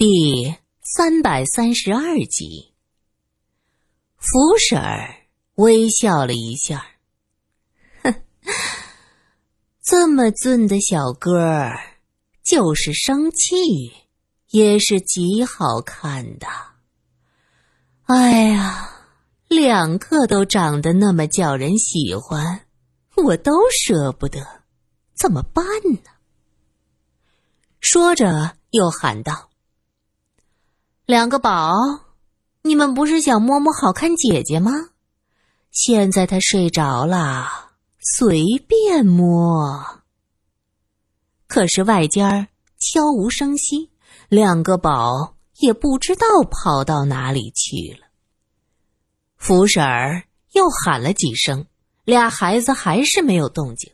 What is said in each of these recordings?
第三百三十二集，福婶儿微笑了一下，哼，这么俊的小哥儿，就是生气也是极好看的。哎呀，两个都长得那么叫人喜欢，我都舍不得，怎么办呢？说着，又喊道。两个宝，你们不是想摸摸好看姐姐吗？现在她睡着了，随便摸。可是外间悄无声息，两个宝也不知道跑到哪里去了。福婶儿又喊了几声，俩孩子还是没有动静。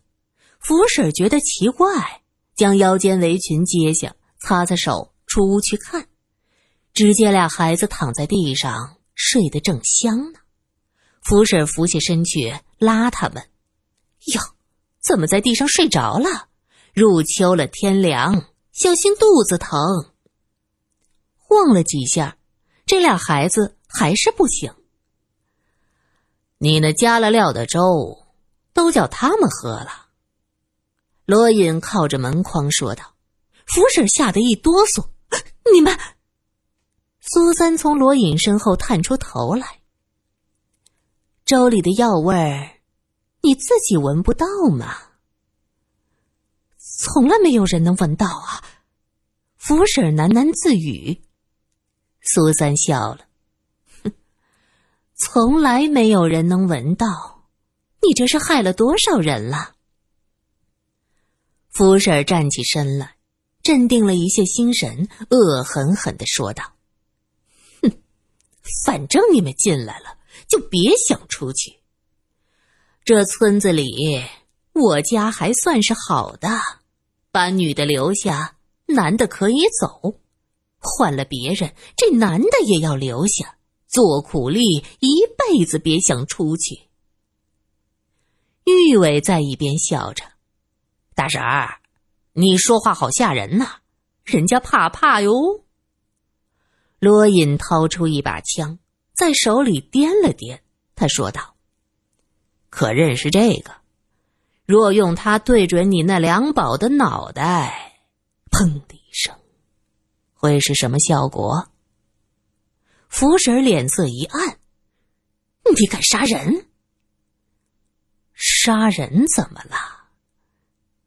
福婶儿觉得奇怪，将腰间围裙揭下，擦擦手，出屋去看。只见俩孩子躺在地上睡得正香呢，福婶扶起身去拉他们：“哟，怎么在地上睡着了？入秋了，天凉，小心肚子疼。”晃了几下，这俩孩子还是不醒。你那加了料的粥，都叫他们喝了。罗隐靠着门框说道。福婶吓得一哆嗦：“你们！”苏三从罗隐身后探出头来。粥里的药味儿，你自己闻不到吗？从来没有人能闻到啊！福婶喃喃自语。苏三笑了，哼，从来没有人能闻到，你这是害了多少人了？福婶站起身来，镇定了一些心神，恶狠狠的说道。反正你们进来了，就别想出去。这村子里，我家还算是好的，把女的留下，男的可以走。换了别人，这男的也要留下，做苦力，一辈子别想出去。玉伟在一边笑着：“大婶儿，你说话好吓人呐，人家怕怕哟。”罗隐掏出一把枪，在手里掂了掂，他说道：“可认识这个？若用它对准你那两宝的脑袋，砰的一声，会是什么效果？”福婶脸色一暗：“你敢杀人？杀人怎么了？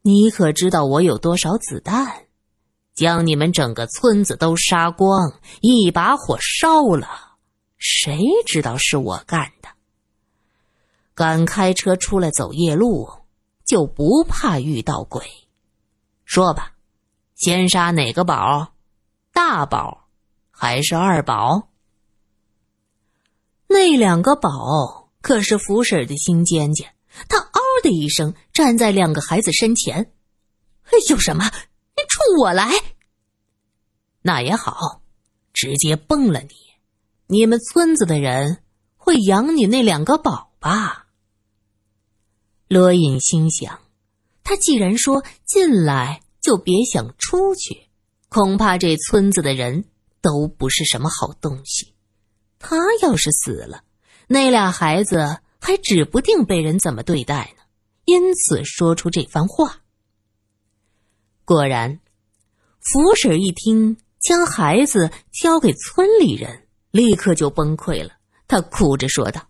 你可知道我有多少子弹？”将你们整个村子都杀光，一把火烧了，谁知道是我干的？敢开车出来走夜路，就不怕遇到鬼？说吧，先杀哪个宝？大宝还是二宝？那两个宝可是福婶的心尖尖，他嗷的一声站在两个孩子身前，有什么？冲我来，那也好，直接崩了你。你们村子的人会养你那两个宝吧？罗隐心想，他既然说进来就别想出去，恐怕这村子的人都不是什么好东西。他要是死了，那俩孩子还指不定被人怎么对待呢。因此说出这番话。果然，福婶一听将孩子交给村里人，立刻就崩溃了。她哭着说道：“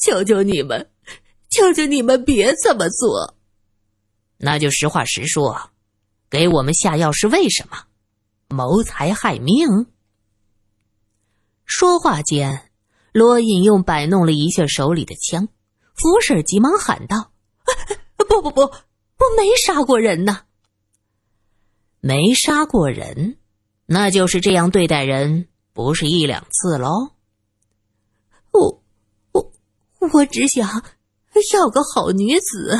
求求你们，求求你们别这么做。那就实话实说，给我们下药是为什么？谋财害命。”说话间，罗隐又摆弄了一下手里的枪。福婶急忙喊道：“不不不，我没杀过人呐！”没杀过人，那就是这样对待人，不是一两次喽。我我我只想要个好女子。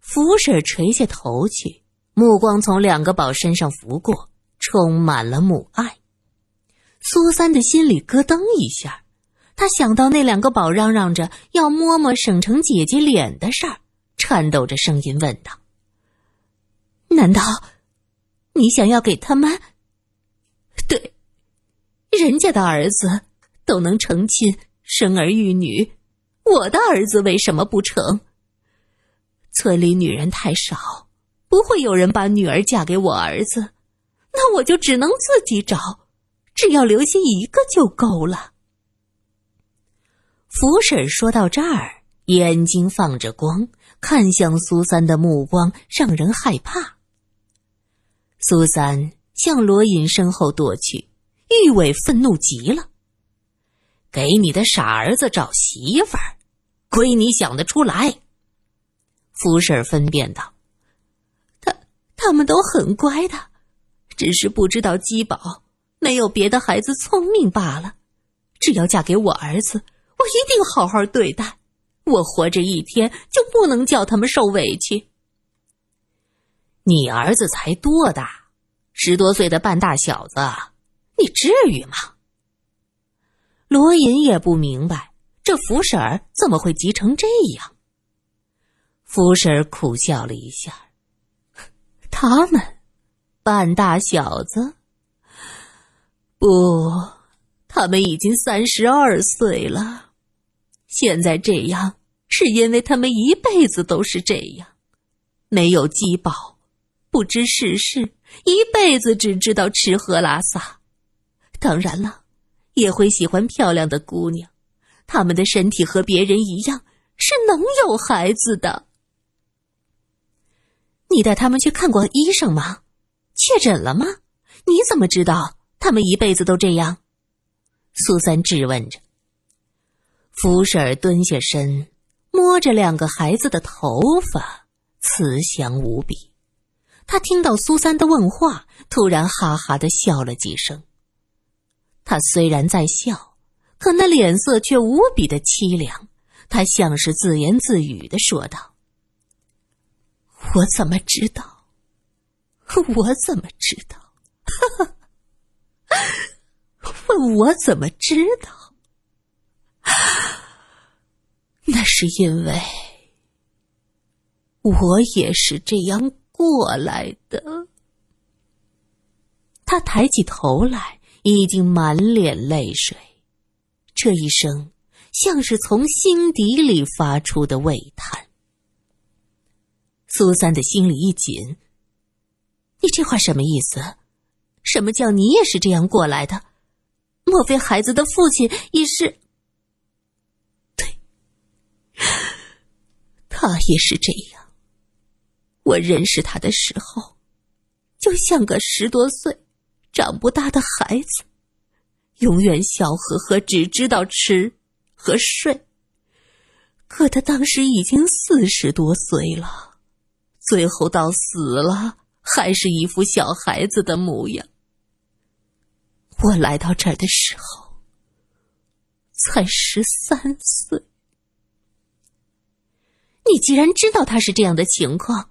福婶垂下头去，目光从两个宝身上拂过，充满了母爱。苏三的心里咯噔一下，他想到那两个宝嚷嚷着要摸摸省城姐姐脸的事儿，颤抖着声音问道。难道，你想要给他们人家的儿子都能成亲、生儿育女，我的儿子为什么不成？村里女人太少，不会有人把女儿嫁给我儿子，那我就只能自己找，只要留下一个就够了。福婶说到这儿，眼睛放着光，看向苏三的目光让人害怕。苏三向罗隐身后躲去，玉伟愤怒极了：“给你的傻儿子找媳妇儿，亏你想得出来！”福婶分辨道：“他他们都很乖的，只是不知道鸡宝没有别的孩子聪明罢了。只要嫁给我儿子，我一定好好对待。我活着一天就不能叫他们受委屈。你儿子才多大，十多岁的半大小子，你至于吗？”罗隐也不明白，这福婶儿怎么会急成这样。福婶儿苦笑了一下，他们半大小子，不，他们已经三十二岁了。现在这样，是因为他们一辈子都是这样，没有饥饱，不知世事，一辈子只知道吃喝拉撒。当然了，也会喜欢漂亮的姑娘，他们的身体和别人一样，是能有孩子的。你带他们去看过医生吗？确诊了吗？你怎么知道他们一辈子都这样？苏三质问着。福婶蹲下身，摸着两个孩子的头发，慈祥无比。他听到苏三的问话，突然哈哈的笑了几声。他虽然在笑，可那脸色却无比的凄凉。他像是自言自语的说道。我怎么知道？我怎么知道？问我怎么知道？那是因为我也是这样过来的。他抬起头来，已经满脸泪水。这一声像是从心底里发出的喟叹。苏三的心里一紧。你这话什么意思？什么叫你也是这样过来的？莫非孩子的父亲也是？对，他也是这样。我认识他的时候，就像个十多岁、长不大的孩子，永远笑呵呵，只知道吃和睡。可他当时已经四十多岁了。最后到死了，还是一副小孩子的模样。我来到这儿的时候，才十三岁。你既然知道他是这样的情况，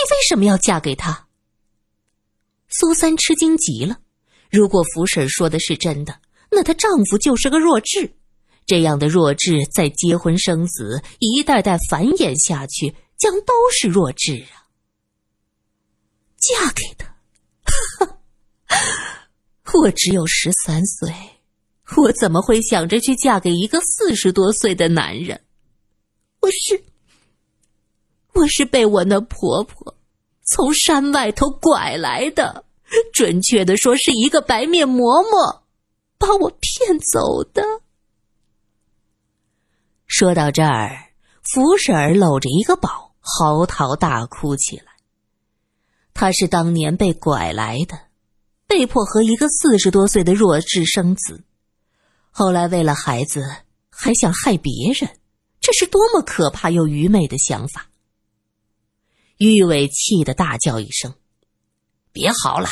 你为什么要嫁给他？苏三吃惊极了。如果福婶说的是真的，那她丈夫就是个弱智。这样的弱智，在结婚生子，一代代繁衍下去。将都是弱智啊！嫁给他，我只有十三岁，我怎么会想着去嫁给一个四十多岁的男人？我是，我是被我那婆婆从山外头拐来的，准确的说，是一个白面嬷嬷把我骗走的。说到这儿，福婶儿搂着一个宝。嚎啕大哭起来。他是当年被拐来的，被迫和一个四十多岁的弱智生子，后来为了孩子还想害别人，这是多么可怕又愚昧的想法！玉伟气得大叫一声：“别嚎了！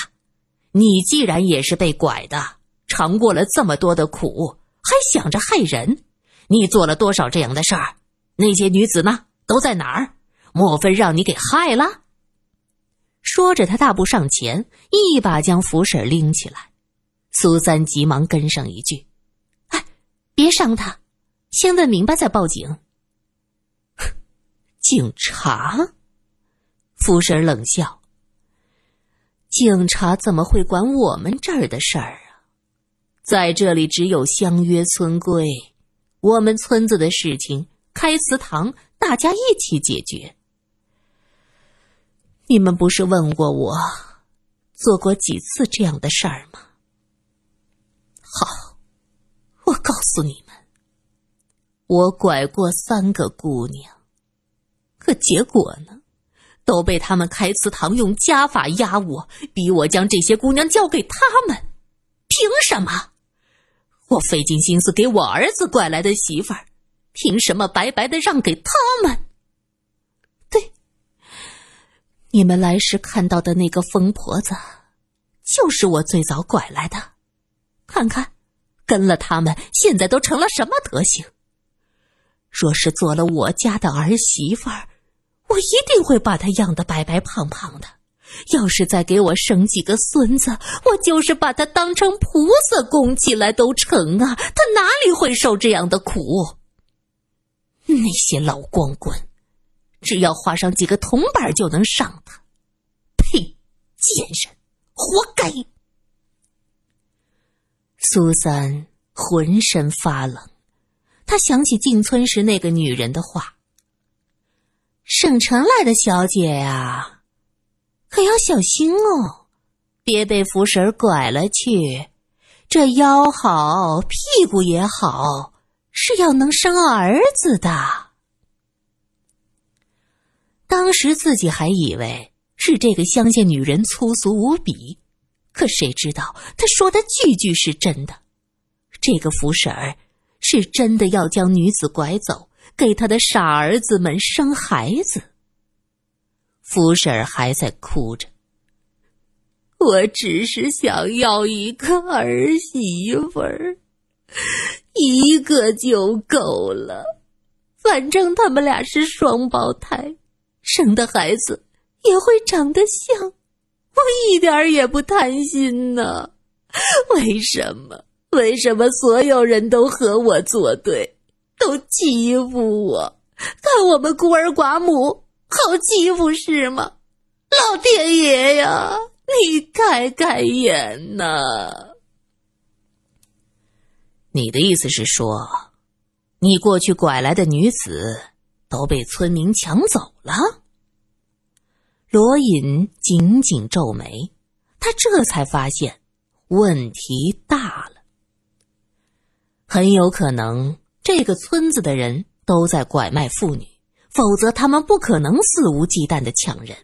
你既然也是被拐的，尝过了这么多的苦，还想着害人，你做了多少这样的事儿？那些女子呢？都在哪儿？”莫非让你给害了？说着，他大步上前，一把将福婶拎起来。苏三急忙跟上一句：“哎，别伤他，先问明白再报警。”警察？福婶冷笑：“警察怎么会管我们这儿的事儿啊？在这里只有相约村规，我们村子的事情开祠堂，大家一起解决。你们不是问过我，做过几次这样的事儿吗？好，我告诉你们，我拐过三个姑娘，可结果呢，都被他们开祠堂用家法压我，逼我将这些姑娘交给他们。凭什么？我费尽心思给我儿子拐来的媳妇儿，凭什么白白的让给他们？对，你们来时看到的那个疯婆子，就是我最早拐来的。看看，跟了他们，现在都成了什么德行？若是做了我家的儿媳妇儿，我一定会把他养得白白胖胖的。要是再给我生几个孙子，我就是把他当成菩萨供起来都成啊！他哪里会受这样的苦？那些老光棍，只要花上几个铜板就能上他。呸！贱人，活该！苏三浑身发冷，他想起进村时那个女人的话：“省城来的小姐呀。”可要小心哦，别被福婶拐了去。这腰好，屁股也好，是要能生儿子的。当时自己还以为是这个乡下女人粗俗无比，可谁知道她说的句句是真的。这个福婶儿是真的要将女子拐走，给他的傻儿子们生孩子。福婶儿还在哭着。我只是想要一个儿媳妇儿，一个就够了。反正他们俩是双胞胎，生的孩子也会长得像。我一点儿也不贪心呢。为什么？为什么所有人都和我作对，都欺负我？看我们孤儿寡母。好欺负是吗？老天爷呀，你开开眼呐！你的意思是说，你过去拐来的女子都被村民抢走了？罗隐紧紧皱眉，他这才发现问题大了。很有可能，这个村子的人都在拐卖妇女。否则，他们不可能肆无忌惮的抢人。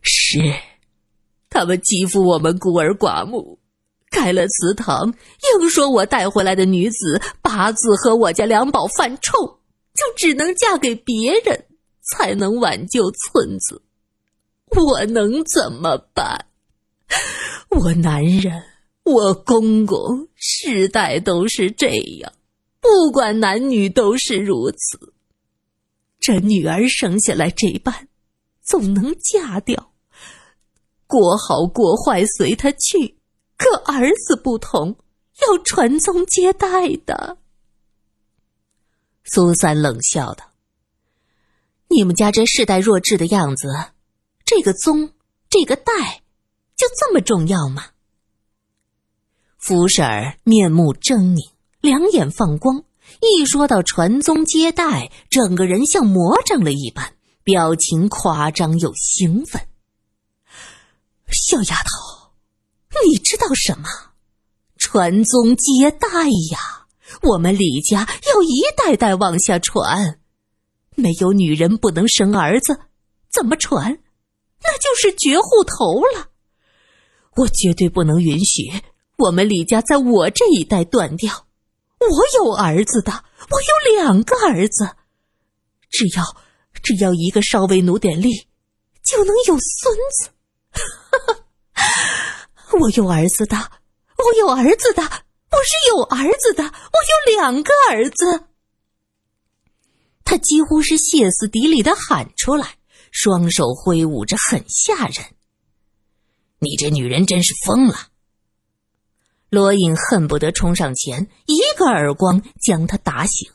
是，他们欺负我们孤儿寡母，开了祠堂，硬说我带回来的女子八字和我家两宝犯冲，就只能嫁给别人，才能挽救村子。我能怎么办？我男人，我公公，世代都是这样，不管男女都是如此。这女儿生下来这般，总能嫁掉，过好过坏随他去。可儿子不同，要传宗接代的。苏三冷笑道：“你们家这世代弱智的样子，这个宗，这个代，就这么重要吗？”福婶儿面目狰狞，两眼放光。一说到传宗接代，整个人像魔怔了一般，表情夸张又兴奋。小丫头，你知道什么？传宗接代呀！我们李家要一代代往下传，没有女人不能生儿子，怎么传？那就是绝户头了。我绝对不能允许我们李家在我这一代断掉。我有儿子的，我有两个儿子，只要只要一个稍微努点力，就能有孙子。我有儿子的，我有儿子的，我是有儿子的，我有两个儿子。他几乎是歇斯底里的喊出来，双手挥舞着，很吓人。你这女人真是疯了！罗隐恨不得冲上前，一个耳光将他打醒。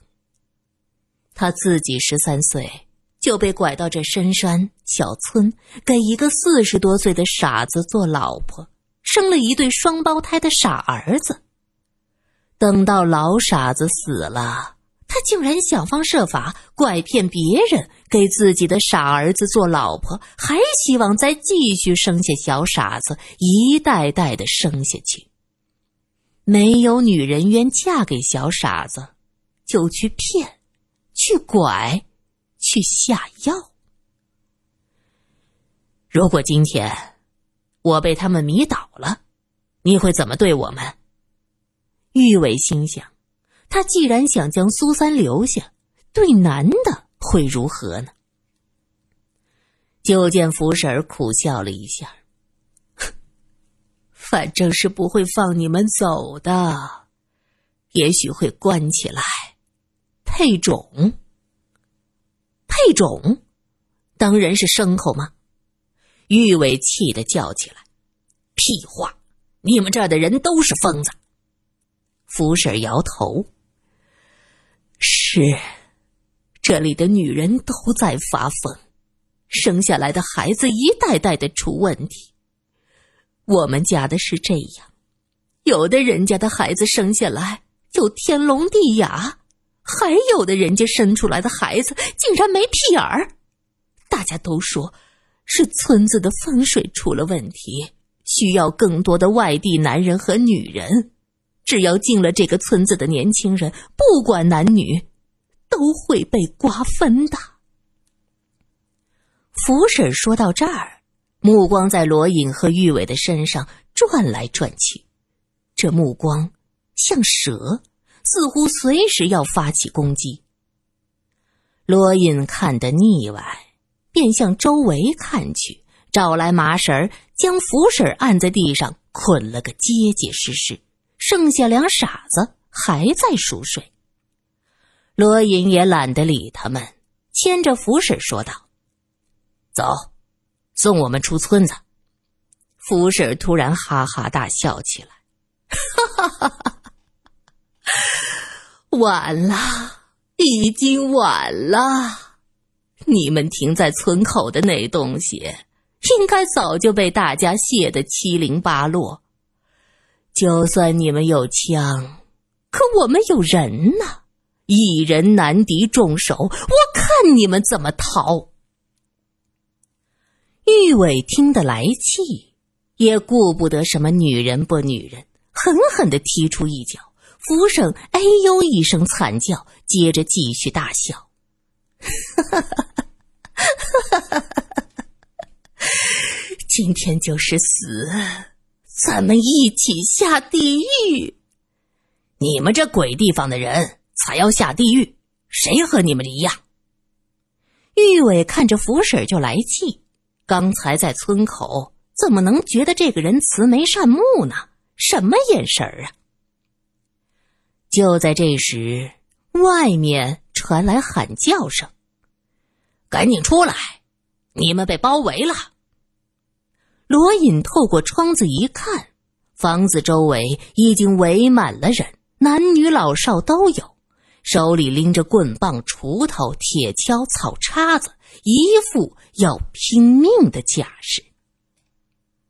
他自己十三岁就被拐到这深山小村，给一个四十多岁的傻子做老婆，生了一对双胞胎的傻儿子。等到老傻子死了，他竟然想方设法拐骗别人给自己的傻儿子做老婆，还希望再继续生下小傻子，一代代的生下去。没有女人愿嫁给小傻子，就去骗，去拐，去下药。如果今天我被他们迷倒了，你会怎么对我们？玉伟心想，他既然想将苏三留下，对男的会如何呢？就见福婶儿苦笑了一下，反正是不会放你们走的，也许会关起来，配种。配种，当人是牲口吗？玉伟气得叫起来：“屁话！你们这儿的人都是疯子。”福婶摇头：“是，这里的女人都在发疯，生下来的孩子一代代的出问题。我们家的是这样，有的人家的孩子生下来就天聋地哑，还有的人家生出来的孩子竟然没屁眼儿。大家都说。”是村子的风水出了问题，需要更多的外地男人和女人。只要进了这个村子的年轻人，不管男女，都会被瓜分的。福婶说到这儿，目光在罗隐和玉伟的身上转来转去，这目光像蛇，似乎随时要发起攻击。罗隐看得腻歪。便向周围看去，找来麻绳将福婶按在地上，捆了个结结实实。剩下两傻子还在熟睡。罗隐也懒得理他们，牵着福婶说道：“走，送我们出村子。”福婶突然哈哈大笑起来：“哈哈哈哈！晚了，已经晚了。”你们停在村口的那东西，应该早就被大家卸得七零八落。就算你们有枪，可我们有人呢，一人难敌众手，我看你们怎么逃。玉伟听得来气，也顾不得什么女人不女人，狠狠的踢出一脚。福生哎呦一声惨叫，接着继续大笑。哈哈。今天就是死，咱们一起下地狱。你们这鬼地方的人才要下地狱，谁和你们一样？玉伟看着福婶就来气，刚才在村口怎么能觉得这个人慈眉善目呢？什么眼神儿啊？就在这时，外面传来喊叫声：“赶紧出来！你们被包围了！”罗隐透过窗子一看，房子周围已经围满了人，男女老少都有，手里拎着棍棒、锄头、铁锹、草叉子，一副要拼命的架势。